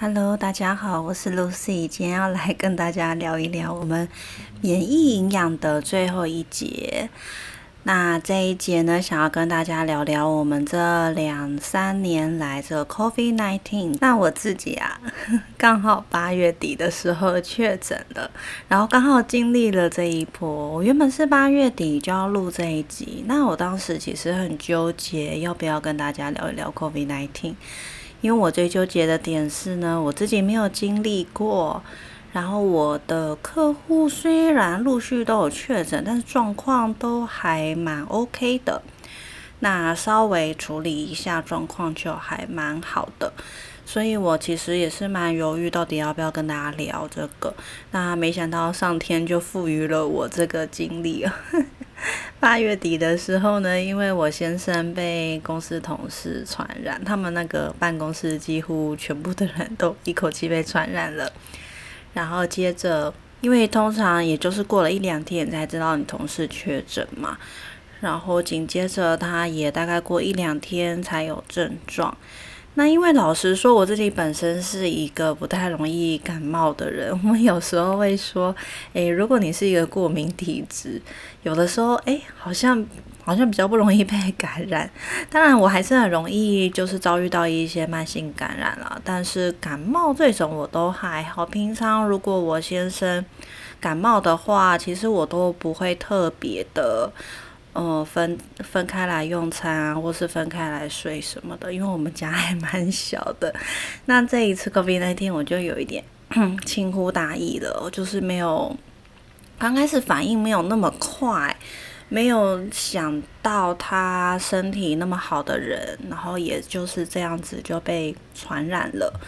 Hello，大家好，我是 Lucy，今天要来跟大家聊一聊我们免疫营养的最后一节。那这一节呢，想要跟大家聊聊我们这两三年来这 COVID nineteen。那我自己啊，刚好八月底的时候确诊了，然后刚好经历了这一波。我原本是八月底就要录这一集，那我当时其实很纠结，要不要跟大家聊一聊 COVID nineteen。因为我最纠结的点是呢，我自己没有经历过，然后我的客户虽然陆续都有确诊，但是状况都还蛮 OK 的，那稍微处理一下状况就还蛮好的，所以我其实也是蛮犹豫，到底要不要跟大家聊这个。那没想到上天就赋予了我这个经历。八月底的时候呢，因为我先生被公司同事传染，他们那个办公室几乎全部的人都一口气被传染了。然后接着，因为通常也就是过了一两天才知道你同事确诊嘛，然后紧接着他也大概过一两天才有症状。那因为老实说，我自己本身是一个不太容易感冒的人。我们有时候会说，诶，如果你是一个过敏体质，有的时候，诶，好像好像比较不容易被感染。当然，我还是很容易就是遭遇到一些慢性感染了。但是感冒这种我都还好。平常如果我先生感冒的话，其实我都不会特别的。嗯，分分开来用餐啊，或是分开来睡什么的，因为我们家还蛮小的。那这一次 COVID 那天，我就有一点轻忽大意了，就是没有刚开始反应没有那么快，没有想到他身体那么好的人，然后也就是这样子就被传染了。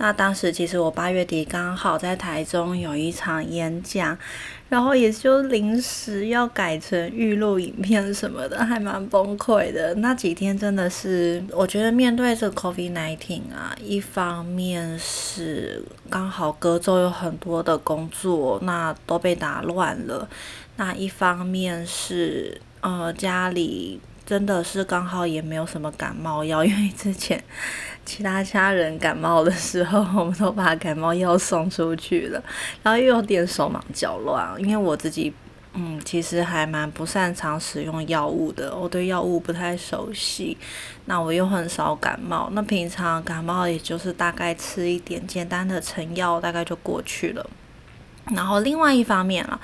那当时其实我八月底刚好在台中有一场演讲。然后也就临时要改成预录影片什么的，还蛮崩溃的。那几天真的是，我觉得面对这 COVID nineteen 啊，一方面是刚好隔周有很多的工作，那都被打乱了；那一方面是，呃，家里。真的是刚好也没有什么感冒药，因为之前其他家人感冒的时候，我们都把感冒药送出去了，然后又有点手忙脚乱。因为我自己，嗯，其实还蛮不擅长使用药物的，我对药物不太熟悉。那我又很少感冒，那平常感冒也就是大概吃一点简单的成药，大概就过去了。然后另外一方面啊，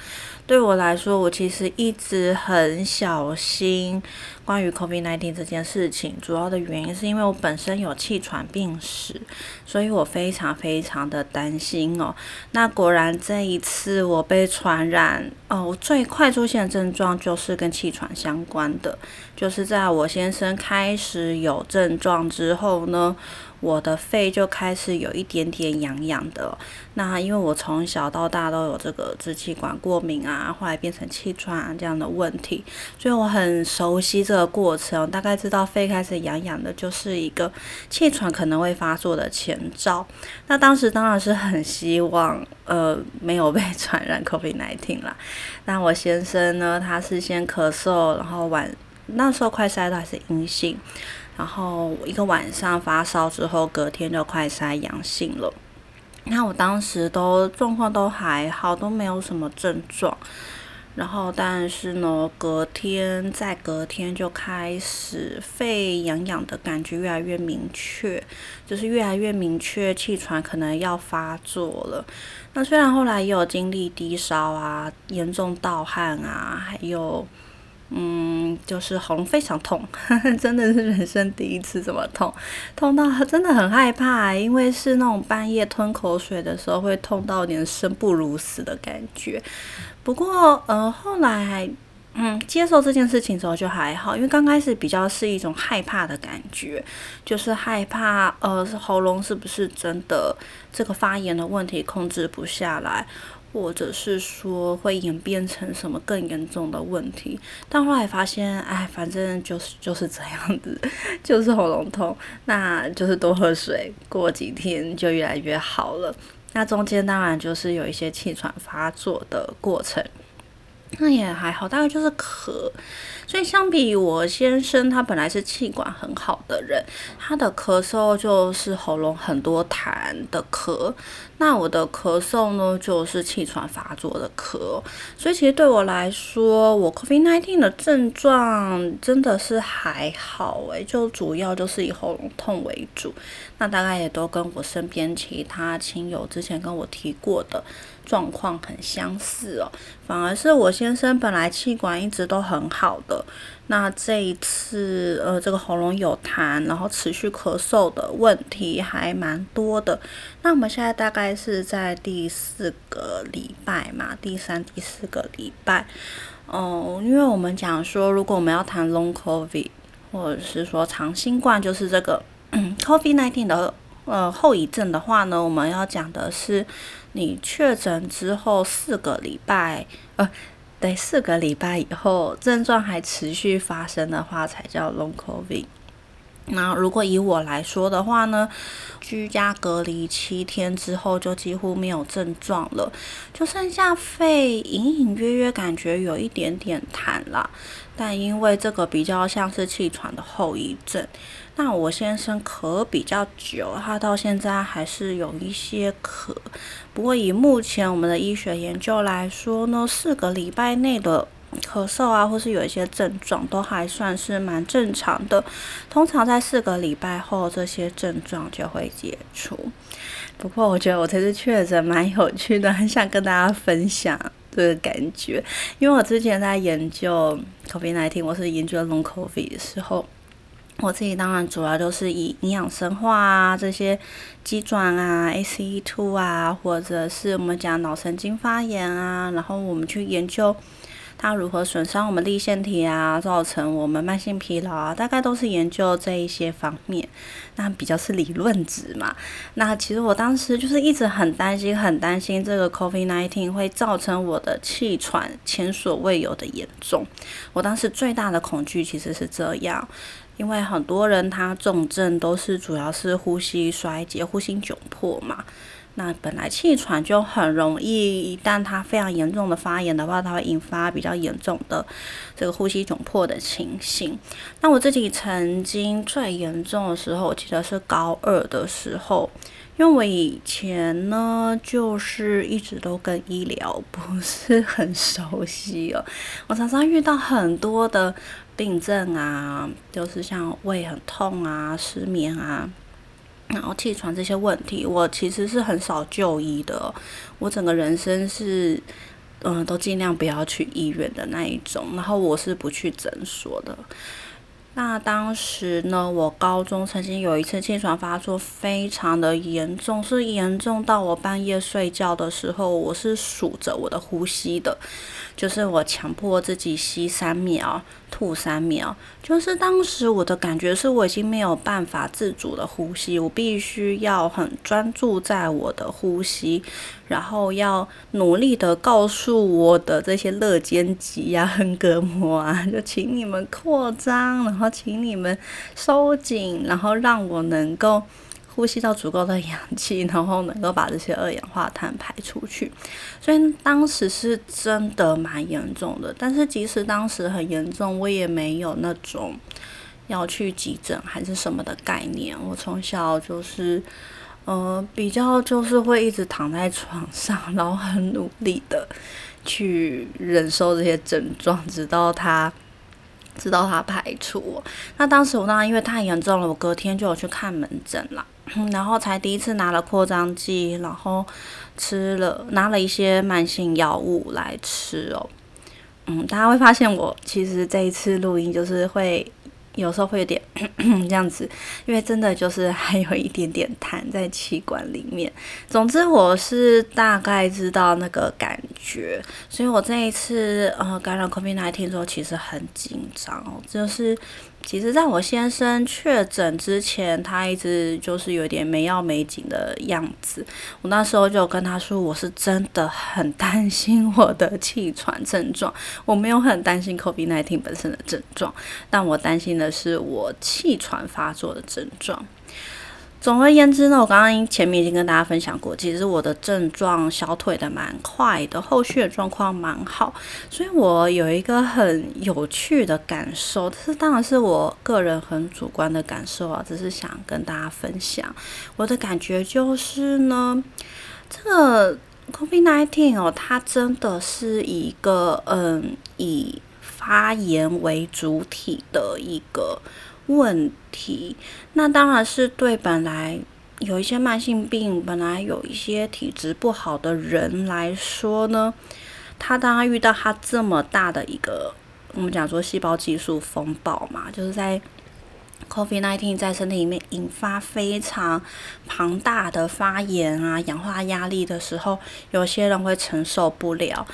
对我来说，我其实一直很小心关于 COVID-19 这件事情。主要的原因是因为我本身有气喘病史，所以我非常非常的担心哦。那果然这一次我被传染，哦，我最快出现的症状就是跟气喘相关的，就是在我先生开始有症状之后呢。我的肺就开始有一点点痒痒的，那因为我从小到大都有这个支气管过敏啊，后来变成气喘啊这样的问题，所以我很熟悉这个过程，大概知道肺开始痒痒的，就是一个气喘可能会发作的前兆。那当时当然是很希望，呃，没有被 传染 COVID-19 啦。那我先生呢，他是先咳嗽，然后晚那时候快筛都还是阴性。然后一个晚上发烧之后，隔天就快筛阳性了。那我当时都状况都还好，都没有什么症状。然后但是呢，隔天再隔天就开始肺痒痒的感觉越来越明确，就是越来越明确，气喘可能要发作了。那虽然后来也有经历低烧啊、严重盗汗啊，还有。嗯，就是喉咙非常痛，真的是人生第一次这么痛，痛到真的很害怕，因为是那种半夜吞口水的时候会痛到连生不如死的感觉。不过，呃，后来，嗯，接受这件事情之后就还好，因为刚开始比较是一种害怕的感觉，就是害怕，呃，喉咙是不是真的这个发炎的问题控制不下来。或者是说会演变成什么更严重的问题，但后来发现，哎，反正就是就是这样子，就是喉咙痛，那就是多喝水，过几天就越来越好了。那中间当然就是有一些气喘发作的过程。那也还好，大概就是咳。所以相比我先生，他本来是气管很好的人，他的咳嗽就是喉咙很多痰的咳。那我的咳嗽呢，就是气喘发作的咳。所以其实对我来说，我 COVID-19 的症状真的是还好诶，就主要就是以喉咙痛为主。那大概也都跟我身边其他亲友之前跟我提过的。状况很相似哦，反而是我先生本来气管一直都很好的，那这一次呃这个喉咙有痰，然后持续咳嗽的问题还蛮多的。那我们现在大概是在第四个礼拜嘛，第三、第四个礼拜，哦，因为我们讲说，如果我们要谈 long covid 或者是说长新冠，就是这个 covid nineteen 的呃后遗症的话呢，我们要讲的是。你确诊之后四个礼拜，呃，对，四个礼拜以后症状还持续发生的话，才叫 long covid。那如果以我来说的话呢，居家隔离七天之后就几乎没有症状了，就剩下肺隐隐约约感觉有一点点痰啦，但因为这个比较像是气喘的后遗症。那我先生咳比较久，他到现在还是有一些咳。不过以目前我们的医学研究来说呢，四个礼拜内的咳嗽啊，或是有一些症状，都还算是蛮正常的。通常在四个礼拜后，这些症状就会解除。不过我觉得我这次确诊蛮有趣的，很想跟大家分享这个感觉。因为我之前在研究 COVID-19，我是研究 Long COVID 的时候。我自己当然主要就是以营养生化啊，这些肌转啊、ACE2 啊，或者是我们讲脑神经发炎啊，然后我们去研究它如何损伤我们立腺体啊，造成我们慢性疲劳啊，大概都是研究这一些方面。那比较是理论值嘛。那其实我当时就是一直很担心，很担心这个 COVID-19 会造成我的气喘前所未有的严重。我当时最大的恐惧其实是这样。因为很多人他重症都是主要是呼吸衰竭、呼吸窘迫嘛，那本来气喘就很容易，一旦它非常严重的发炎的话，它会引发比较严重的这个呼吸窘迫的情形。那我自己曾经最严重的时候，我记得是高二的时候，因为我以前呢就是一直都跟医疗不是很熟悉哦，我常常遇到很多的。病症啊，就是像胃很痛啊、失眠啊，然后气喘这些问题，我其实是很少就医的。我整个人生是，嗯，都尽量不要去医院的那一种。然后我是不去诊所的。那当时呢，我高中曾经有一次气喘发作，非常的严重，是严重到我半夜睡觉的时候，我是数着我的呼吸的。就是我强迫自己吸三秒，吐三秒。就是当时我的感觉是我已经没有办法自主的呼吸，我必须要很专注在我的呼吸，然后要努力的告诉我的这些肋间肌啊、横膈膜啊，就请你们扩张，然后请你们收紧，然后让我能够。呼吸到足够的氧气，然后能够把这些二氧化碳排出去，所以当时是真的蛮严重的。但是即使当时很严重，我也没有那种要去急诊还是什么的概念。我从小就是，呃，比较就是会一直躺在床上，然后很努力的去忍受这些症状，直到它。知道它排除。那当时我当然因为太严重了，我隔天就有去看门诊啦。然后才第一次拿了扩张剂，然后吃了拿了一些慢性药物来吃哦。嗯，大家会发现我其实这一次录音就是会。有时候会有点 这样子，因为真的就是还有一点点痰在气管里面。总之，我是大概知道那个感觉，所以我这一次呃感染 COVID-19 之后，其实很紧张，就是。其实，在我先生确诊之前，他一直就是有点没药没紧的样子。我那时候就跟他说，我是真的很担心我的气喘症状。我没有很担心 COVID-19 本身的症状，但我担心的是我气喘发作的症状。总而言之呢，我刚刚前面已经跟大家分享过，其实我的症状消退的蛮快的，后续的状况蛮好，所以我有一个很有趣的感受，这当然是我个人很主观的感受啊，只是想跟大家分享。我的感觉就是呢，这个 COVID-19 哦，它真的是一个嗯，以发炎为主体的一个。问题，那当然是对本来有一些慢性病、本来有一些体质不好的人来说呢，他当然遇到他这么大的一个，我们讲说细胞技术风暴嘛，就是在 COVID-19 在身体里面引发非常庞大的发炎啊、氧化压力的时候，有些人会承受不了。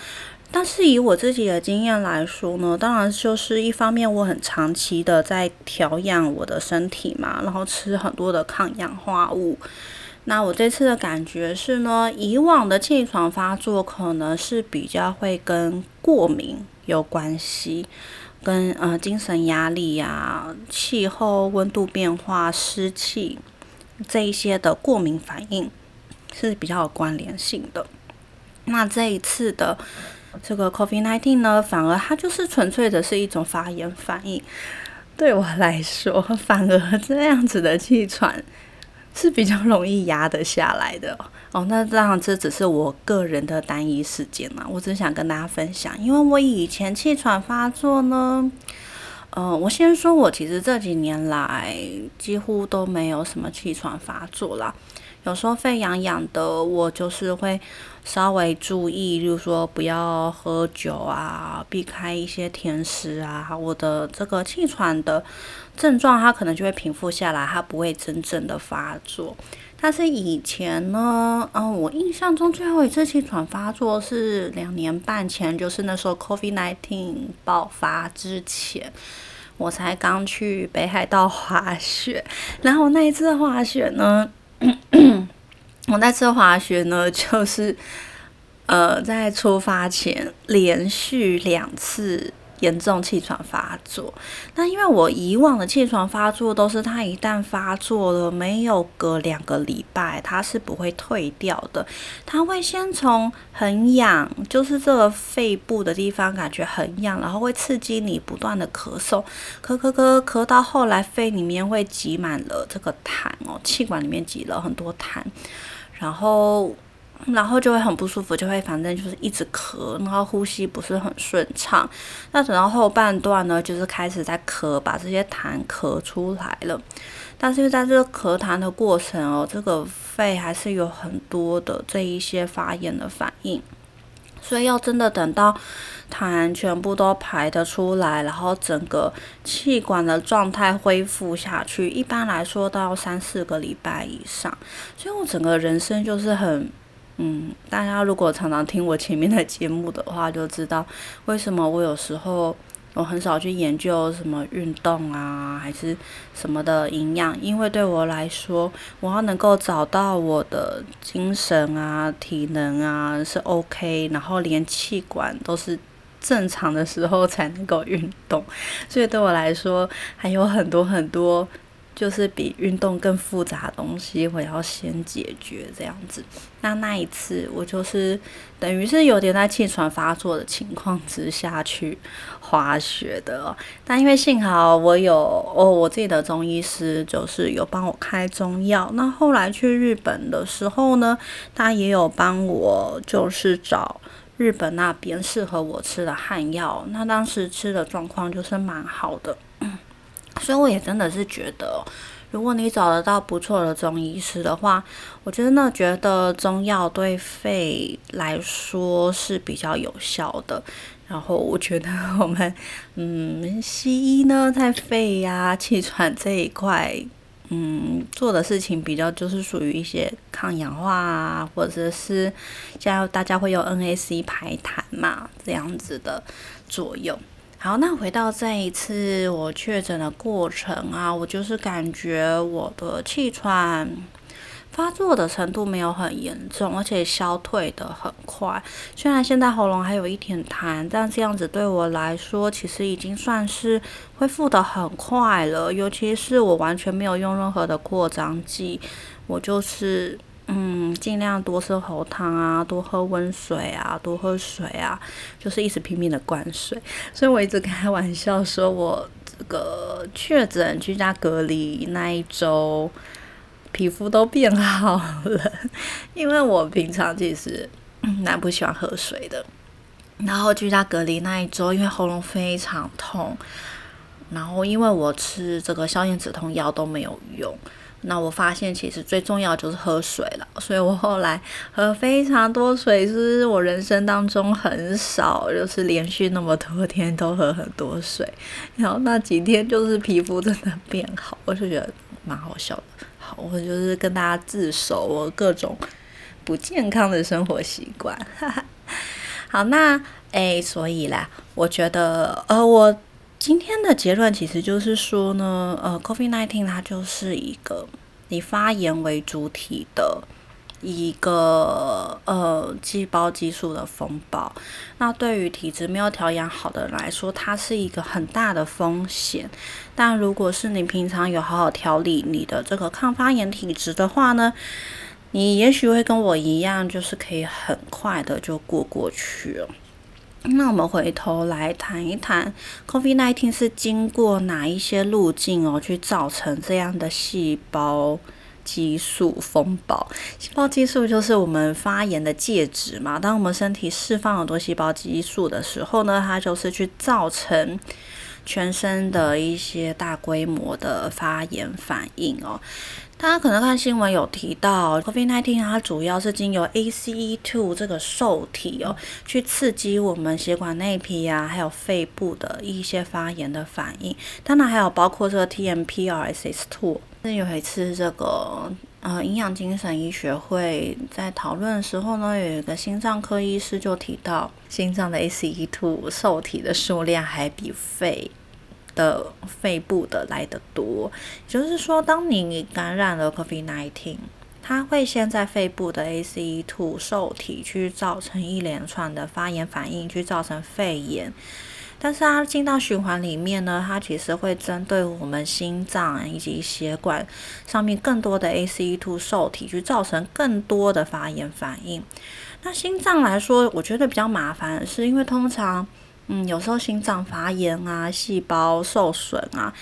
但是以我自己的经验来说呢，当然就是一方面我很长期的在调养我的身体嘛，然后吃很多的抗氧化物。那我这次的感觉是呢，以往的气喘发作可能是比较会跟过敏有关系，跟呃精神压力呀、气候温度变化、湿气这一些的过敏反应是比较有关联性的。那这一次的。这个 COVID-19 呢，反而它就是纯粹的是一种发炎反应。对我来说，反而这样子的气喘是比较容易压得下来的哦。那当然，这只是我个人的单一事件嘛，我只想跟大家分享。因为我以前气喘发作呢，呃，我先说，我其实这几年来几乎都没有什么气喘发作啦。有时候肺痒痒的，我就是会。稍微注意，例如说不要喝酒啊，避开一些甜食啊。我的这个气喘的症状，它可能就会平复下来，它不会真正的发作。但是以前呢，嗯，我印象中最后一次气喘发作是两年半前，就是那时候 COVID-19 爆发之前，我才刚去北海道滑雪，然后那一次滑雪呢。我那次滑雪呢，就是，呃，在出发前连续两次严重气喘发作。那因为我以往的气喘发作都是，它一旦发作了，没有隔两个礼拜，它是不会退掉的。它会先从很痒，就是这个肺部的地方感觉很痒，然后会刺激你不断的咳嗽，咳咳咳咳到后来肺里面会挤满了这个痰哦，气管里面挤了很多痰。然后，然后就会很不舒服，就会反正就是一直咳，然后呼吸不是很顺畅。那等到后半段呢，就是开始在咳，把这些痰咳出来了。但是在这个咳痰的过程哦，这个肺还是有很多的这一些发炎的反应。所以要真的等到痰全部都排得出来，然后整个气管的状态恢复下去，一般来说都要三四个礼拜以上。所以我整个人生就是很，嗯，大家如果常常听我前面的节目的话，就知道为什么我有时候。我很少去研究什么运动啊，还是什么的营养，因为对我来说，我要能够找到我的精神啊、体能啊是 OK，然后连气管都是正常的时候才能够运动，所以对我来说还有很多很多。就是比运动更复杂的东西，我要先解决这样子。那那一次，我就是等于是有点在气喘发作的情况之下去滑雪的。但因为幸好我有哦，我自己的中医师就是有帮我开中药。那后来去日本的时候呢，他也有帮我就是找日本那边适合我吃的汉药。那当时吃的状况就是蛮好的。所以我也真的是觉得，如果你找得到不错的中医师的话，我真的觉得中药对肺来说是比较有效的。然后我觉得 我们嗯西医呢，在肺呀、气喘这一块，嗯做的事情比较就是属于一些抗氧化啊，或者是现在大家会用 NAC 排痰嘛这样子的作用。好，那回到这一次我确诊的过程啊，我就是感觉我的气喘发作的程度没有很严重，而且消退的很快。虽然现在喉咙还有一点痰，但这样子对我来说，其实已经算是恢复的很快了。尤其是我完全没有用任何的扩张剂，我就是嗯，尽量多吃喉糖啊，多喝温水啊，多喝水啊，就是一直拼命的灌水。所以我一直开玩笑说，我这个确诊居家隔离那一周。皮肤都变好了，因为我平常其实蛮不喜欢喝水的。然后居家隔离那一周，因为喉咙非常痛，然后因为我吃这个消炎止痛药都没有用，那我发现其实最重要就是喝水了。所以我后来喝非常多水，是我人生当中很少，就是连续那么多天都喝很多水。然后那几天就是皮肤真的变好，我就觉得蛮好笑的。好我就是跟大家自首我各种不健康的生活习惯。好，那诶，所以啦，我觉得呃，我今天的结论其实就是说呢，呃，COVID nineteen 它就是一个以发炎为主体的。一个呃细胞激素的风暴，那对于体质没有调养好的人来说，它是一个很大的风险。但如果是你平常有好好调理你的这个抗发炎体质的话呢，你也许会跟我一样，就是可以很快的就过过去了。那我们回头来谈一谈，COVID-19 是经过哪一些路径哦，去造成这样的细胞？激素风暴，细胞激素就是我们发炎的介质嘛。当我们身体释放很多细胞激素的时候呢，它就是去造成全身的一些大规模的发炎反应哦。大家可能看新闻有提到，COVID-19 它主要是经由 ACE2 这个受体哦，去刺激我们血管内皮啊，还有肺部的一些发炎的反应。当然还有包括这个 TMPRSS2。那有一次，这个呃营养精神医学会在讨论的时候呢，有一个心脏科医师就提到，心脏的 ACE2 受体的数量还比肺的肺部的来的多。也就是说，当你感染了 COVID-19，它会先在肺部的 ACE2 受体去造成一连串的发炎反应，去造成肺炎。但是它进到循环里面呢，它其实会针对我们心脏以及血管上面更多的 ACE2 受体，去造成更多的发炎反应。那心脏来说，我觉得比较麻烦是，因为通常，嗯，有时候心脏发炎啊，细胞受损啊。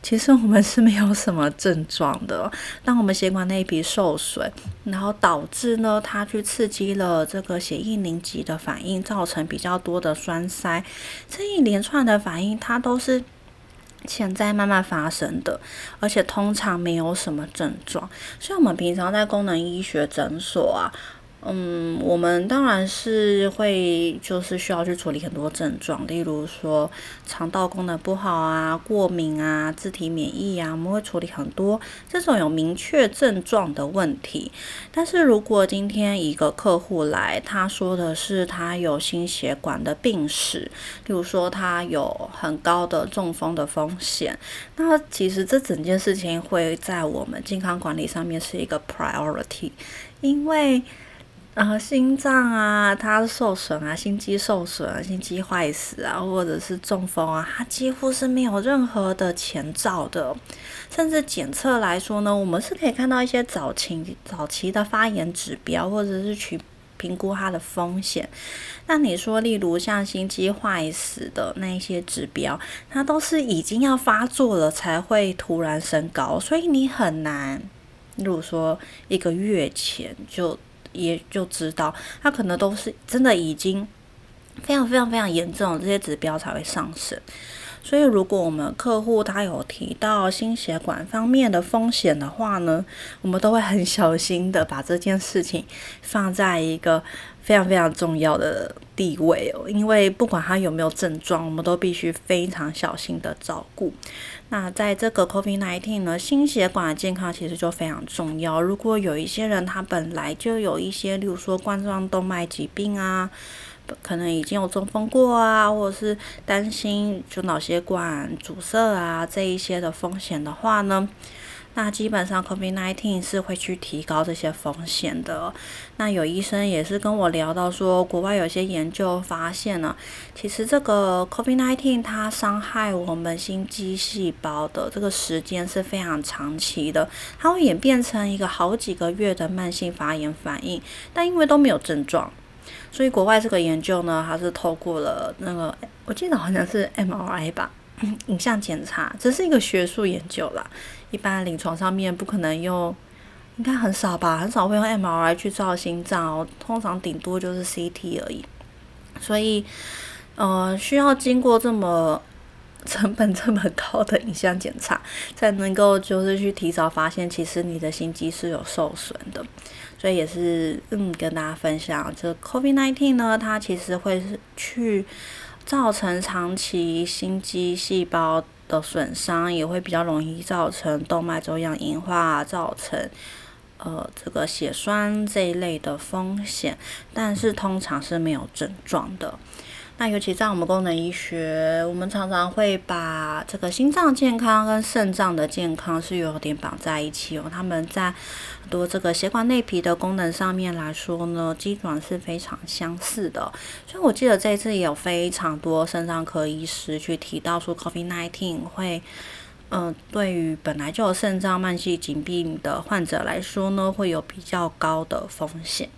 其实我们是没有什么症状的。当我们血管内皮受损，然后导致呢，它去刺激了这个血液凝集的反应，造成比较多的栓塞，这一连串的反应，它都是潜在慢慢发生的，而且通常没有什么症状。所以，我们平常在功能医学诊所啊。嗯，我们当然是会，就是需要去处理很多症状，例如说肠道功能不好啊、过敏啊、自体免疫啊，我们会处理很多这种有明确症状的问题。但是如果今天一个客户来，他说的是他有心血管的病史，例如说他有很高的中风的风险，那其实这整件事情会在我们健康管理上面是一个 priority，因为。啊心脏啊，它受损啊，心肌受损啊，心肌坏死啊，或者是中风啊，它几乎是没有任何的前兆的。甚至检测来说呢，我们是可以看到一些早期早期的发炎指标，或者是去评估它的风险。那你说，例如像心肌坏死的那一些指标，它都是已经要发作了才会突然升高，所以你很难，例如说一个月前就。也就知道，他可能都是真的已经非常非常非常严重，这些指标才会上升。所以，如果我们客户他有提到心血管方面的风险的话呢，我们都会很小心的把这件事情放在一个非常非常重要的地位哦。因为不管他有没有症状，我们都必须非常小心的照顾。那在这个 COVID-19 呢，心血管的健康其实就非常重要。如果有一些人他本来就有一些，例如说冠状动脉疾病啊。可能已经有中风过啊，或者是担心就脑血管阻塞啊这一些的风险的话呢，那基本上 COVID-19 是会去提高这些风险的。那有医生也是跟我聊到说，国外有些研究发现呢，其实这个 COVID-19 它伤害我们心肌细胞的这个时间是非常长期的，它会演变成一个好几个月的慢性发炎反应，但因为都没有症状。所以国外这个研究呢，它是透过了那个，我记得好像是 MRI 吧，影像检查，这是一个学术研究啦。一般临床上面不可能用，应该很少吧，很少会用 MRI 去照心脏哦，通常顶多就是 CT 而已。所以，呃，需要经过这么 成本这么高的影像检查，才能够就是去提早发现，其实你的心肌是有受损的。所以也是嗯，跟大家分享，这 COVID-19 呢，它其实会是去造成长期心肌细胞的损伤，也会比较容易造成动脉粥样硬化，造成呃这个血栓这一类的风险，但是通常是没有症状的。那尤其在我们功能医学，我们常常会把这个心脏健康跟肾脏的健康是有点绑在一起哦。他们在多这个血管内皮的功能上面来说呢，基本上是非常相似的。所以我记得这一次有非常多肾脏科医师去提到说，COVID-19 会，嗯，对于本来就有肾脏慢性疾病的患者来说呢，会有比较高的风险。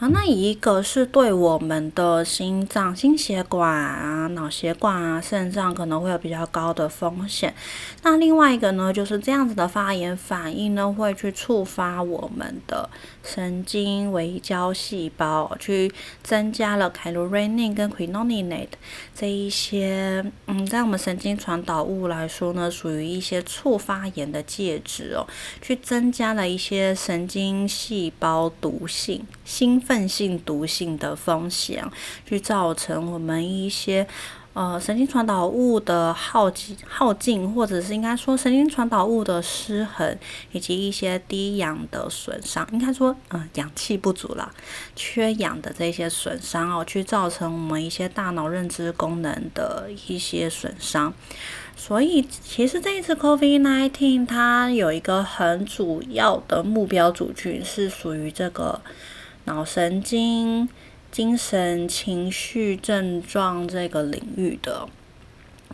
啊，那一个是对我们的心脏、心血管啊、脑血管啊、肾脏可能会有比较高的风险。那另外一个呢，就是这样子的发炎反应呢，会去触发我们的神经微胶细胞，去增加了凯罗瑞宁跟 quinolinate 这一些，嗯，在我们神经传导物来说呢，属于一些促发炎的介质哦，去增加了一些神经细胞毒性、兴奋性毒性的风险，去造成我们一些。呃，神经传导物的耗尽、耗尽，或者是应该说神经传导物的失衡，以及一些低氧的损伤，应该说，嗯，氧气不足了，缺氧的这些损伤哦，去造成我们一些大脑认知功能的一些损伤。所以，其实这一次 COVID-19 它有一个很主要的目标族群是属于这个脑神经。精神情绪症状这个领域的，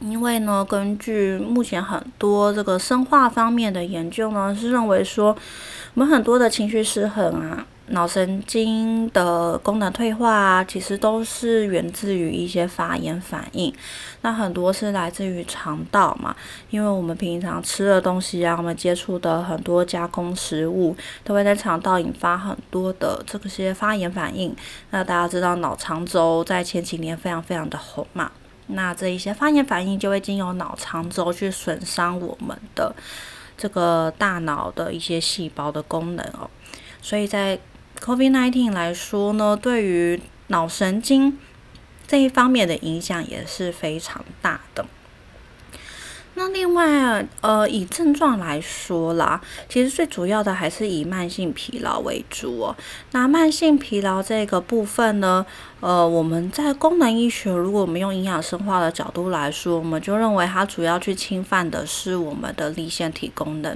因为呢，根据目前很多这个生化方面的研究呢，是认为说，我们很多的情绪失衡啊。脑神经的功能退化啊，其实都是源自于一些发炎反应。那很多是来自于肠道嘛，因为我们平常吃的东西啊，我们接触的很多加工食物，都会在肠道引发很多的这些发炎反应。那大家知道脑肠轴在前几年非常非常的红嘛，那这一些发炎反应就会经由脑肠轴去损伤我们的这个大脑的一些细胞的功能哦。所以在 COVID-19 来说呢，对于脑神经这一方面的影响也是非常大的。那另外，呃，以症状来说啦，其实最主要的还是以慢性疲劳为主哦。那慢性疲劳这个部分呢，呃，我们在功能医学，如果我们用营养生化的角度来说，我们就认为它主要去侵犯的是我们的立腺体功能，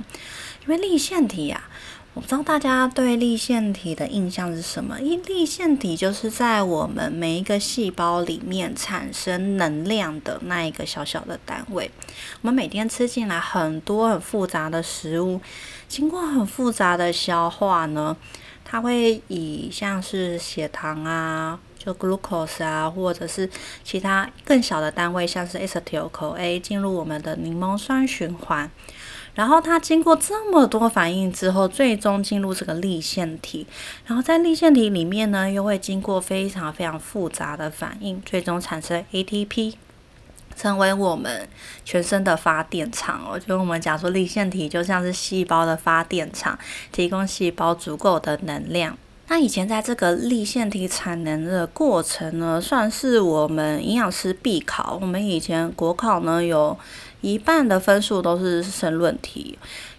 因为立腺体呀。我不知道大家对立腺体的印象是什么？因立腺体就是在我们每一个细胞里面产生能量的那一个小小的单位。我们每天吃进来很多很复杂的食物，经过很复杂的消化呢，它会以像是血糖啊，就 glucose 啊，或者是其他更小的单位，像是 acetyl CoA 进入我们的柠檬酸循环。然后它经过这么多反应之后，最终进入这个立腺体，然后在立腺体里面呢，又会经过非常非常复杂的反应，最终产生 ATP，成为我们全身的发电厂。我觉得我们讲说立腺体就像是细胞的发电厂，提供细胞足够的能量。那以前在这个立腺体产能的过程呢，算是我们营养师必考。我们以前国考呢有。一半的分数都是申论题，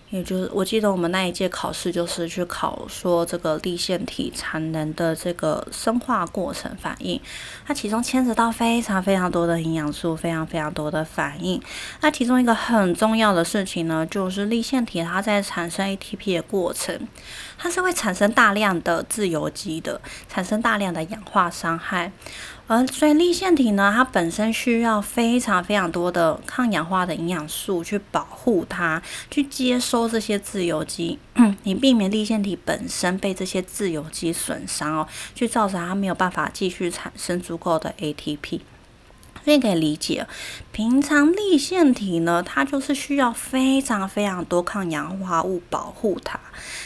也就是我记得我们那一届考试就是去考说这个立腺体产能的这个生化过程反应，它其中牵扯到非常非常多的营养素，非常非常多的反应。那其中一个很重要的事情呢，就是立腺体它在产生 ATP 的过程，它是会产生大量的自由基的，产生大量的氧化伤害。而所以立腺体呢，它本身需要非常非常多的抗氧化的营养素去保护它，去接收这些自由基，你避免立腺体本身被这些自由基损伤哦，去造成它没有办法继续产生足够的 ATP。所以可以理解，平常立腺体呢，它就是需要非常非常多抗氧化物保护它，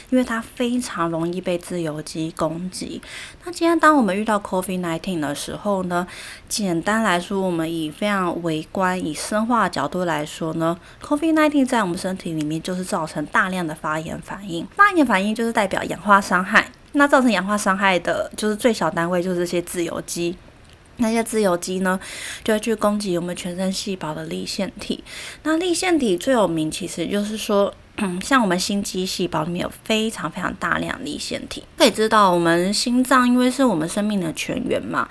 因为它非常容易被自由基攻击。那今天当我们遇到 COVID-19 的时候呢，简单来说，我们以非常微观、以生化角度来说呢，COVID-19 在我们身体里面就是造成大量的发炎反应。发炎反应就是代表氧化伤害，那造成氧化伤害的就是最小单位就是这些自由基。那些自由基呢，就会去攻击我们全身细胞的立腺体。那立腺体最有名，其实就是说，嗯像我们心肌细胞里面有非常非常大量立腺体。可以知道，我们心脏因为是我们生命的泉源嘛。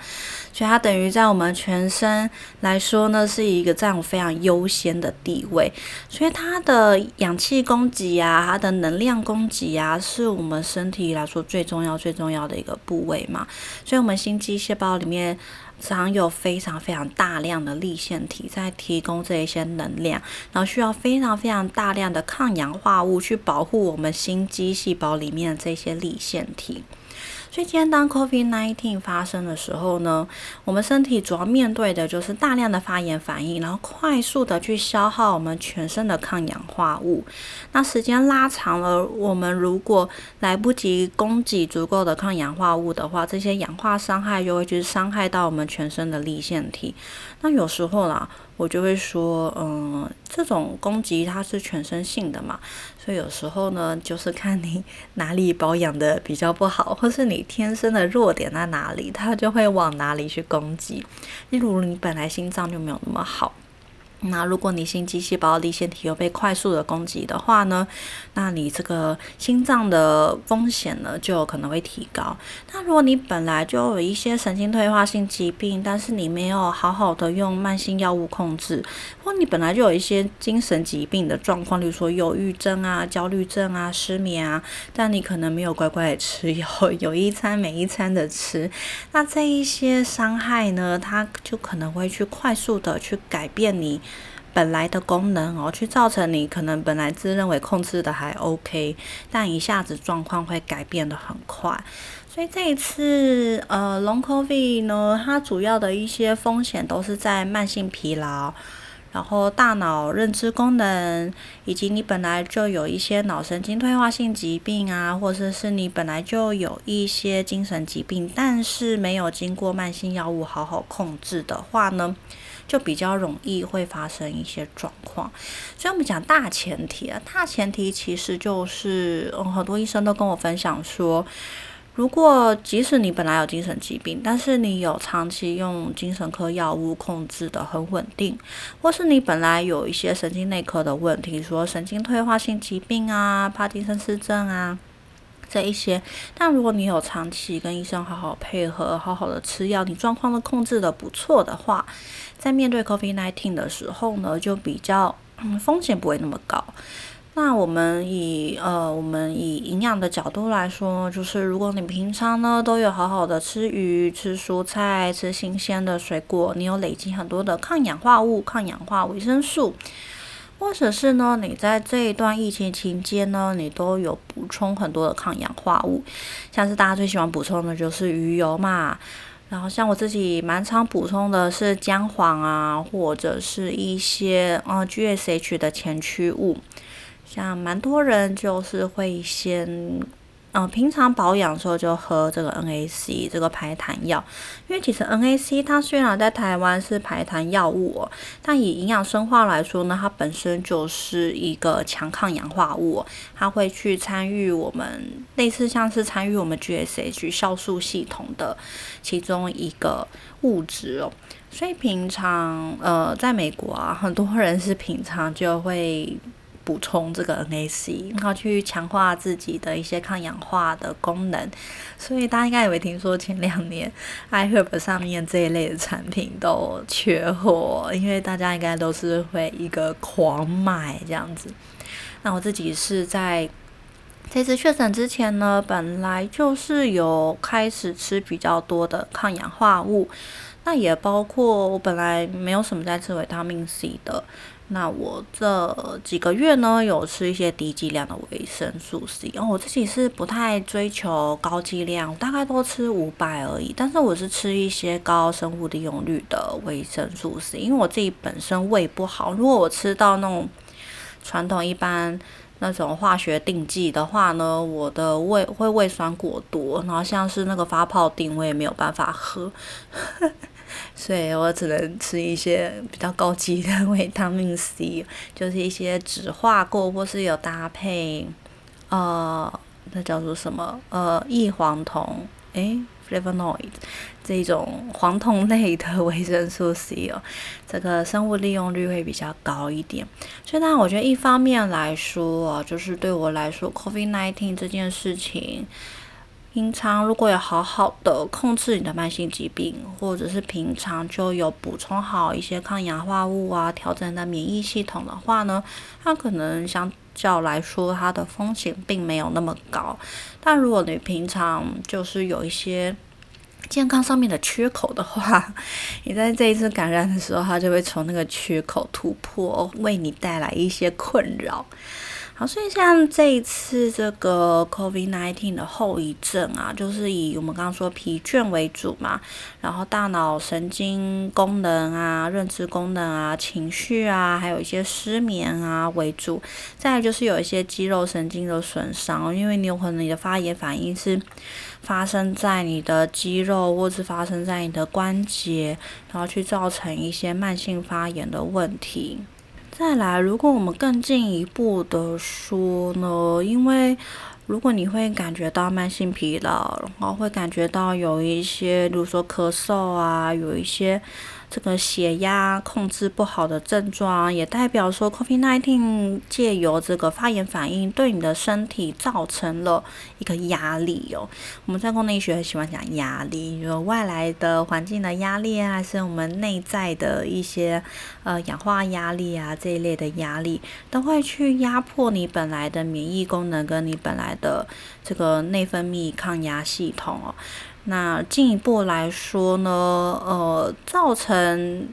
所以它等于在我们全身来说呢，是一个占有非常优先的地位。所以它的氧气供给啊，它的能量供给啊，是我们身体来说最重要、最重要的一个部位嘛。所以，我们心肌细胞里面常有非常非常大量的立腺体在提供这一些能量，然后需要非常非常大量的抗氧化物去保护我们心肌细胞里面的这些立腺体。所以今天当 COVID-19 发生的时候呢，我们身体主要面对的就是大量的发炎反应，然后快速的去消耗我们全身的抗氧化物。那时间拉长了，我们如果来不及供给足够的抗氧化物的话，这些氧化伤害就会去伤害到我们全身的立腺体。那有时候啦。我就会说，嗯，这种攻击它是全身性的嘛，所以有时候呢，就是看你 哪里保养的比较不好，或是你天生的弱点在哪里，它就会往哪里去攻击。例如你本来心脏就没有那么好。那如果你心肌细胞立腺体又被快速的攻击的话呢，那你这个心脏的风险呢就有可能会提高。那如果你本来就有一些神经退化性疾病，但是你没有好好的用慢性药物控制，或你本来就有一些精神疾病的状况，例如说忧郁症啊、焦虑症啊、失眠啊，但你可能没有乖乖的吃药，有一餐没一餐的吃，那这一些伤害呢，它就可能会去快速的去改变你。本来的功能哦，去造成你可能本来自认为控制的还 OK，但一下子状况会改变的很快。所以这一次呃，Long COVID 呢，它主要的一些风险都是在慢性疲劳，然后大脑认知功能，以及你本来就有一些脑神经退化性疾病啊，或者是你本来就有一些精神疾病，但是没有经过慢性药物好好控制的话呢？就比较容易会发生一些状况，所以我们讲大前提啊，大前提其实就是，嗯，很多医生都跟我分享说，如果即使你本来有精神疾病，但是你有长期用精神科药物控制的很稳定，或是你本来有一些神经内科的问题，说神经退化性疾病啊、帕金森氏症啊。这一些，但如果你有长期跟医生好好配合，好好的吃药，你状况都控制的不错的话，在面对 COVID-19 的时候呢，就比较风险不会那么高。那我们以呃，我们以营养的角度来说，就是如果你平常呢都有好好的吃鱼、吃蔬菜、吃新鲜的水果，你有累积很多的抗氧化物、抗氧化维生素。或者是呢，你在这一段疫情期间呢，你都有补充很多的抗氧化物，像是大家最喜欢补充的就是鱼油嘛。然后像我自己蛮常补充的是姜黄啊，或者是一些啊 GSH 的前驱物，像蛮多人就是会先。嗯，平常保养的时候就喝这个 NAC 这个排痰药，因为其实 NAC 它虽然在台湾是排痰药物，哦但以营养生化来说呢，它本身就是一个强抗氧化物，它会去参与我们类似像是参与我们 GSH 酵素系统的其中一个物质哦，所以平常呃在美国啊，很多人是平常就会。补充这个 NAC，然后去强化自己的一些抗氧化的功能。所以大家应该也会听说前两年 iHerb 上面这一类的产品都缺货，因为大家应该都是会一个狂买这样子。那我自己是在这次确诊之前呢，本来就是有开始吃比较多的抗氧化物，那也包括我本来没有什么在吃维他命 C 的。那我这几个月呢，有吃一些低剂量的维生素 C。哦，我自己是不太追求高剂量，大概都吃五百而已。但是我是吃一些高生物利用率的维生素 C，因为我自己本身胃不好。如果我吃到那种传统一般那种化学定剂的话呢，我的胃会胃酸过多，然后像是那个发泡定，我也没有办法喝。所以我只能吃一些比较高级的 维他命 C，就是一些酯化过或是有搭配，呃，那叫做什么？呃，异黄酮，诶 f l a v o n o i d 这种黄酮类的 维生素 C 哦，这个生物利用率会比较高一点。所以，呢，我觉得一方面来说，就是对我来说，COVID-19 这件事情。平常如果有好好的控制你的慢性疾病，或者是平常就有补充好一些抗氧化物啊，调整你的免疫系统的话呢，它可能相较来说它的风险并没有那么高。但如果你平常就是有一些健康上面的缺口的话，你在这一次感染的时候，它就会从那个缺口突破，为你带来一些困扰。好，所以像这一次这个 COVID-19 的后遗症啊，就是以我们刚刚说疲倦为主嘛，然后大脑神经功能啊、认知功能啊、情绪啊，还有一些失眠啊为主。再来就是有一些肌肉神经的损伤，因为你有可能你的发炎反应是发生在你的肌肉，或是发生在你的关节，然后去造成一些慢性发炎的问题。再来，如果我们更进一步的说呢，因为如果你会感觉到慢性疲劳，然后会感觉到有一些，比如说咳嗽啊，有一些。这个血压控制不好的症状，也代表说 COVID-19 借由这个发炎反应对你的身体造成了一个压力哦。我们在功能医学喜欢讲压力，有外来的环境的压力啊，还是我们内在的一些呃氧化压力啊这一类的压力，都会去压迫你本来的免疫功能跟你本来的这个内分泌抗压系统哦。那进一步来说呢，呃，造成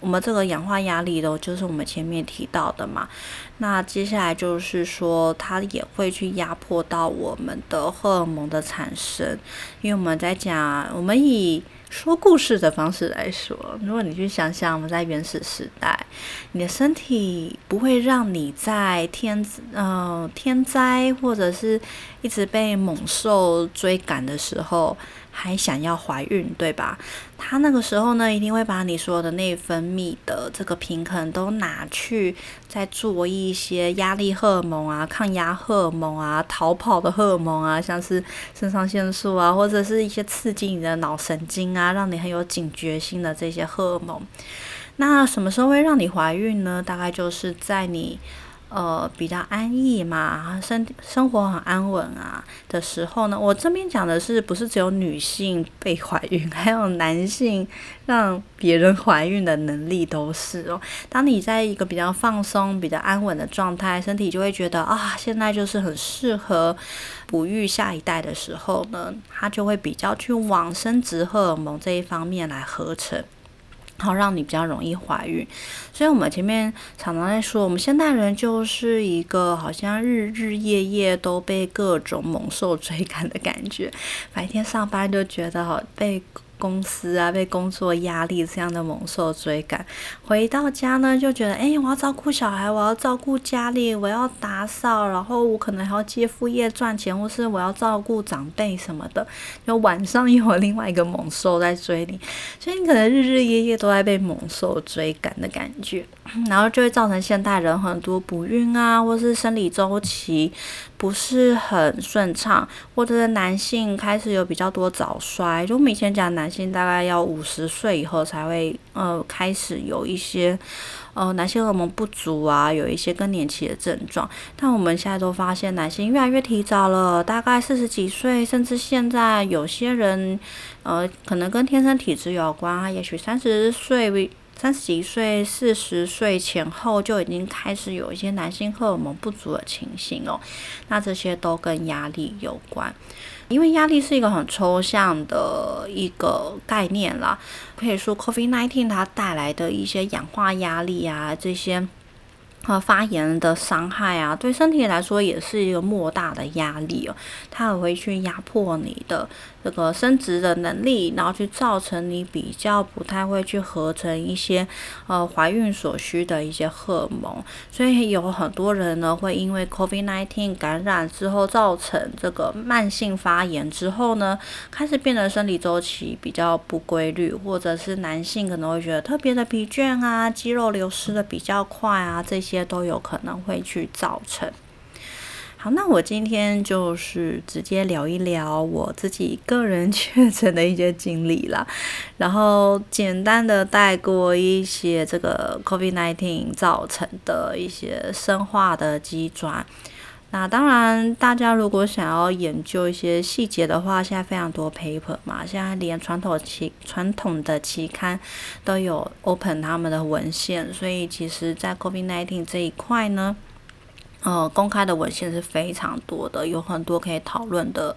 我们这个氧化压力的，就是我们前面提到的嘛。那接下来就是说，它也会去压迫到我们的荷尔蒙的产生，因为我们在讲，我们以说故事的方式来说，如果你去想想，我们在原始时代，你的身体不会让你在天呃天灾或者是一直被猛兽追赶的时候。还想要怀孕，对吧？他那个时候呢，一定会把你所有的内分泌的这个平衡都拿去，再做一些压力荷尔蒙啊、抗压荷尔蒙啊、逃跑的荷尔蒙啊，像是肾上腺素啊，或者是一些刺激你的脑神经啊，让你很有警觉性的这些荷尔蒙。那什么时候会让你怀孕呢？大概就是在你。呃，比较安逸嘛，生生活很安稳啊的时候呢，我这边讲的是不是只有女性被怀孕，还有男性让别人怀孕的能力都是哦。当你在一个比较放松、比较安稳的状态，身体就会觉得啊，现在就是很适合哺育下一代的时候呢，它就会比较去往生殖荷尔蒙这一方面来合成。好，让你比较容易怀孕。所以，我们前面常常在说，我们现代人就是一个好像日日夜夜都被各种猛兽追赶的感觉。白天上班就觉得好被。公司啊，被工作压力这样的猛兽追赶，回到家呢就觉得，哎，我要照顾小孩，我要照顾家里，我要打扫，然后我可能还要接副业赚钱，或是我要照顾长辈什么的。就晚上又有另外一个猛兽在追你，所以你可能日日夜夜都在被猛兽追赶的感觉，然后就会造成现代人很多不孕啊，或是生理周期。不是很顺畅，或者是男性开始有比较多早衰。就我们以前讲，男性大概要五十岁以后才会呃开始有一些呃男性荷尔蒙不足啊，有一些更年期的症状。但我们现在都发现，男性越来越提早了，大概四十几岁，甚至现在有些人呃可能跟天生体质有关啊，也许三十岁。三十几岁、四十岁前后就已经开始有一些男性荷尔蒙不足的情形哦。那这些都跟压力有关，因为压力是一个很抽象的一个概念啦。可以说，COVID-19 它带来的一些氧化压力啊，这些。和发炎的伤害啊，对身体来说也是一个莫大的压力哦。它也会去压迫你的这个生殖的能力，然后去造成你比较不太会去合成一些呃怀孕所需的一些荷尔蒙。所以有很多人呢会因为 COVID-19 感染之后造成这个慢性发炎之后呢，开始变得生理周期比较不规律，或者是男性可能会觉得特别的疲倦啊，肌肉流失的比较快啊，这些。些都有可能会去造成。好，那我今天就是直接聊一聊我自己个人 确诊的一些经历啦，然后简单的带过一些这个 COVID-19 造成的一些生化的机转。那当然，大家如果想要研究一些细节的话，现在非常多 paper 嘛，现在连传统期传统的期刊都有 open 他们的文献，所以其实，在 COVID-19 这一块呢，呃，公开的文献是非常多的，有很多可以讨论的，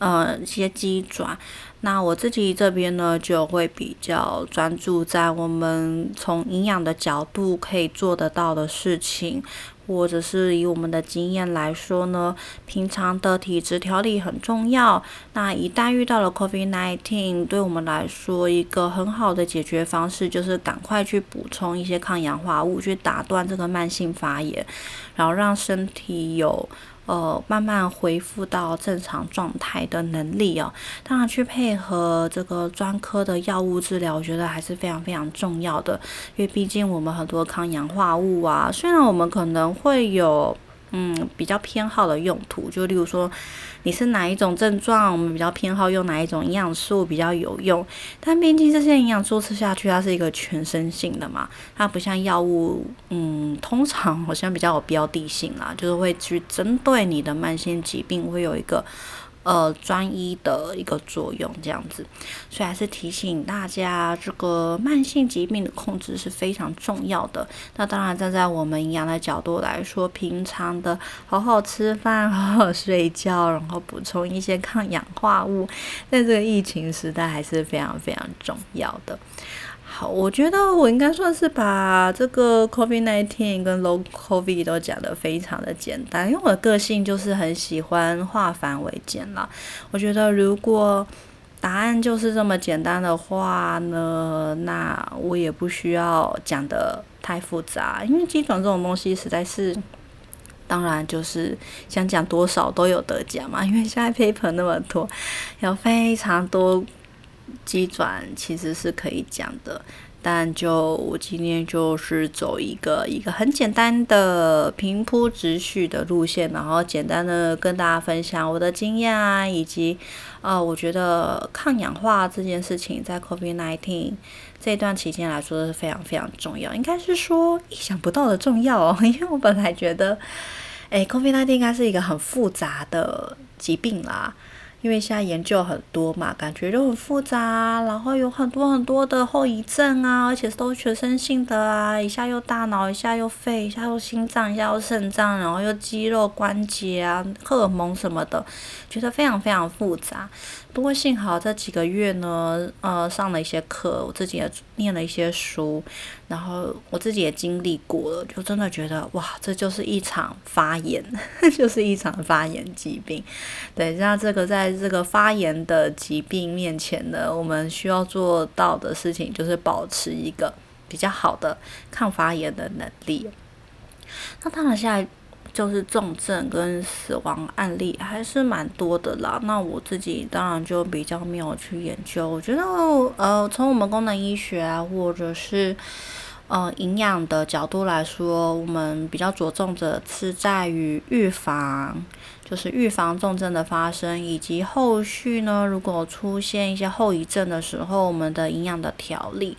呃，一些鸡爪。那我自己这边呢，就会比较专注在我们从营养的角度可以做得到的事情。或者是以我们的经验来说呢，平常的体质调理很重要。那一旦遇到了 COVID-19，对我们来说一个很好的解决方式就是赶快去补充一些抗氧化物，去打断这个慢性发炎，然后让身体有。呃，慢慢恢复到正常状态的能力哦。当然，去配合这个专科的药物治疗，我觉得还是非常非常重要的。因为毕竟我们很多抗氧化物啊，虽然我们可能会有。嗯，比较偏好的用途，就例如说，你是哪一种症状，我们比较偏好用哪一种营养素比较有用。但毕竟这些营养素吃下去，它是一个全身性的嘛，它不像药物，嗯，通常好像比较有标的性啦，就是会去针对你的慢性疾病会有一个。呃，专一的一个作用这样子，所以还是提醒大家，这个慢性疾病的控制是非常重要的。那当然，站在我们营养的角度来说，平常的好好吃饭、好好睡觉，然后补充一些抗氧化物，在这个疫情时代还是非常非常重要的。好，我觉得我应该算是把这个 COVID nineteen 跟 low COVID 都讲得非常的简单，因为我的个性就是很喜欢化繁为简啦。我觉得如果答案就是这么简单的话呢，那我也不需要讲的太复杂，因为基转这种东西实在是，当然就是想讲多少都有得讲嘛，因为现在 paper 那么多，有非常多。机转其实是可以讲的，但就我今天就是走一个一个很简单的平铺直叙的路线，然后简单的跟大家分享我的经验啊，以及呃，我觉得抗氧化这件事情在 COVID-19 这段期间来说是非常非常重要，应该是说意想不到的重要哦，因为我本来觉得，哎，COVID-19 应该是一个很复杂的疾病啦。因为现在研究很多嘛，感觉就很复杂，然后有很多很多的后遗症啊，而且都全身性的啊，一下又大脑，一下又肺，一下又心脏，一下又肾脏，然后又肌肉关节啊，荷尔蒙什么的，觉得非常非常复杂。不过幸好这几个月呢，呃，上了一些课，我自己也念了一些书，然后我自己也经历过了，就真的觉得哇，这就是一场发炎，就是一场发炎疾病。对，那这个在这个发炎的疾病面前呢，我们需要做到的事情就是保持一个比较好的抗发炎的能力。那当然现在。就是重症跟死亡案例还是蛮多的啦。那我自己当然就比较没有去研究。我觉得，呃，从我们功能医学啊，或者是呃，营养的角度来说，我们比较着重的是在于预防，就是预防重症的发生，以及后续呢，如果出现一些后遗症的时候，我们的营养的调理。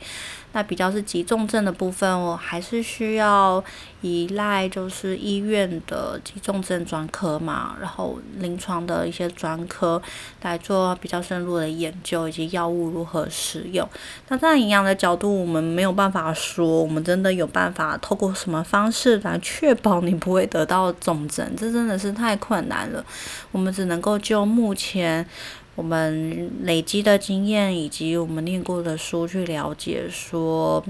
那比较是急重症的部分，我还是需要依赖就是医院的急重症专科嘛，然后临床的一些专科来做比较深入的研究，以及药物如何使用。那在营养的角度，我们没有办法说，我们真的有办法透过什么方式来确保你不会得到重症，这真的是太困难了。我们只能够就目前。我们累积的经验以及我们念过的书去了解，说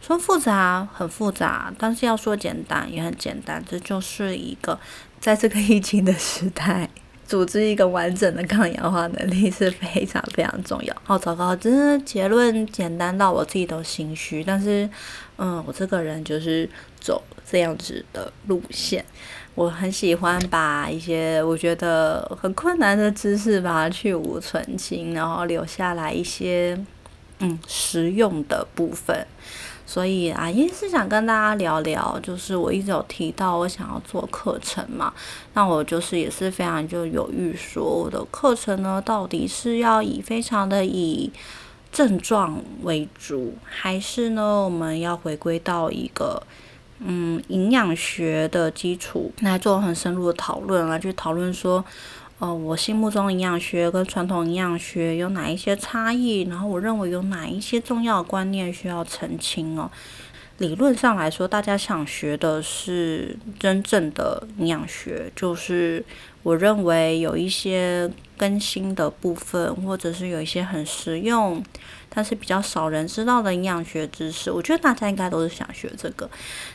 说复杂很复杂，但是要说简单也很简单。这就是一个在这个疫情的时代，组织一个完整的抗氧化能力是非常非常重要。好糟糕，真的结论简单到我自己都心虚。但是，嗯，我这个人就是走这样子的路线。我很喜欢把一些我觉得很困难的知识把它去无存清，然后留下来一些嗯实用的部分。所以啊，也是想跟大家聊聊，就是我一直有提到我想要做课程嘛，那我就是也是非常就犹豫说我的课程呢，到底是要以非常的以症状为主，还是呢我们要回归到一个。嗯，营养学的基础来做很深入的讨论来去讨论说，呃，我心目中营养学跟传统营养学有哪一些差异，然后我认为有哪一些重要观念需要澄清哦。理论上来说，大家想学的是真正的营养学，就是我认为有一些更新的部分，或者是有一些很实用。它是比较少人知道的营养学知识，我觉得大家应该都是想学这个。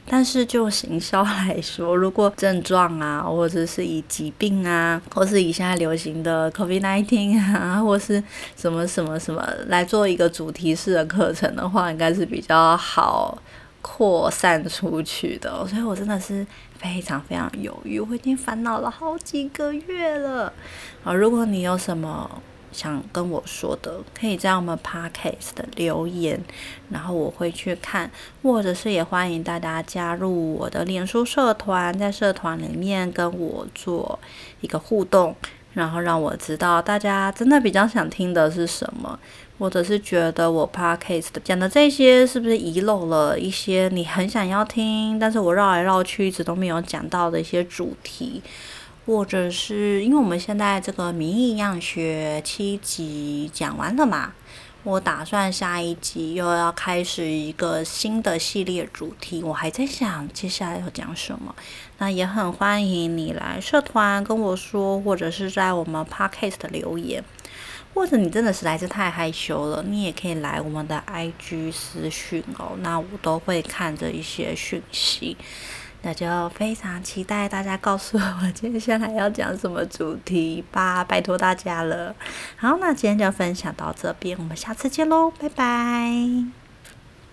但是就行销来说，如果症状啊，或者是以疾病啊，或是以现在流行的 COVID-19 啊，或是什么什么什么来做一个主题式的课程的话，应该是比较好扩散出去的。所以我真的是非常非常犹豫，我已经烦恼了好几个月了。啊，如果你有什么。想跟我说的，可以在我们 podcast 的留言，然后我会去看，或者是也欢迎大家加入我的脸书社团，在社团里面跟我做一个互动，然后让我知道大家真的比较想听的是什么，或者是觉得我 podcast 讲的这些是不是遗漏了一些你很想要听，但是我绕来绕去一直都没有讲到的一些主题。或者是因为我们现在这个民营养学七集讲完了嘛，我打算下一集又要开始一个新的系列主题，我还在想接下来要讲什么。那也很欢迎你来社团跟我说，或者是在我们 podcast 留言，或者你真的实在是太害羞了，你也可以来我们的 IG 私讯哦，那我都会看着一些讯息。那就非常期待大家告诉我接下来要讲什么主题吧，拜托大家了。好，那今天就分享到这边，我们下次见喽，拜拜。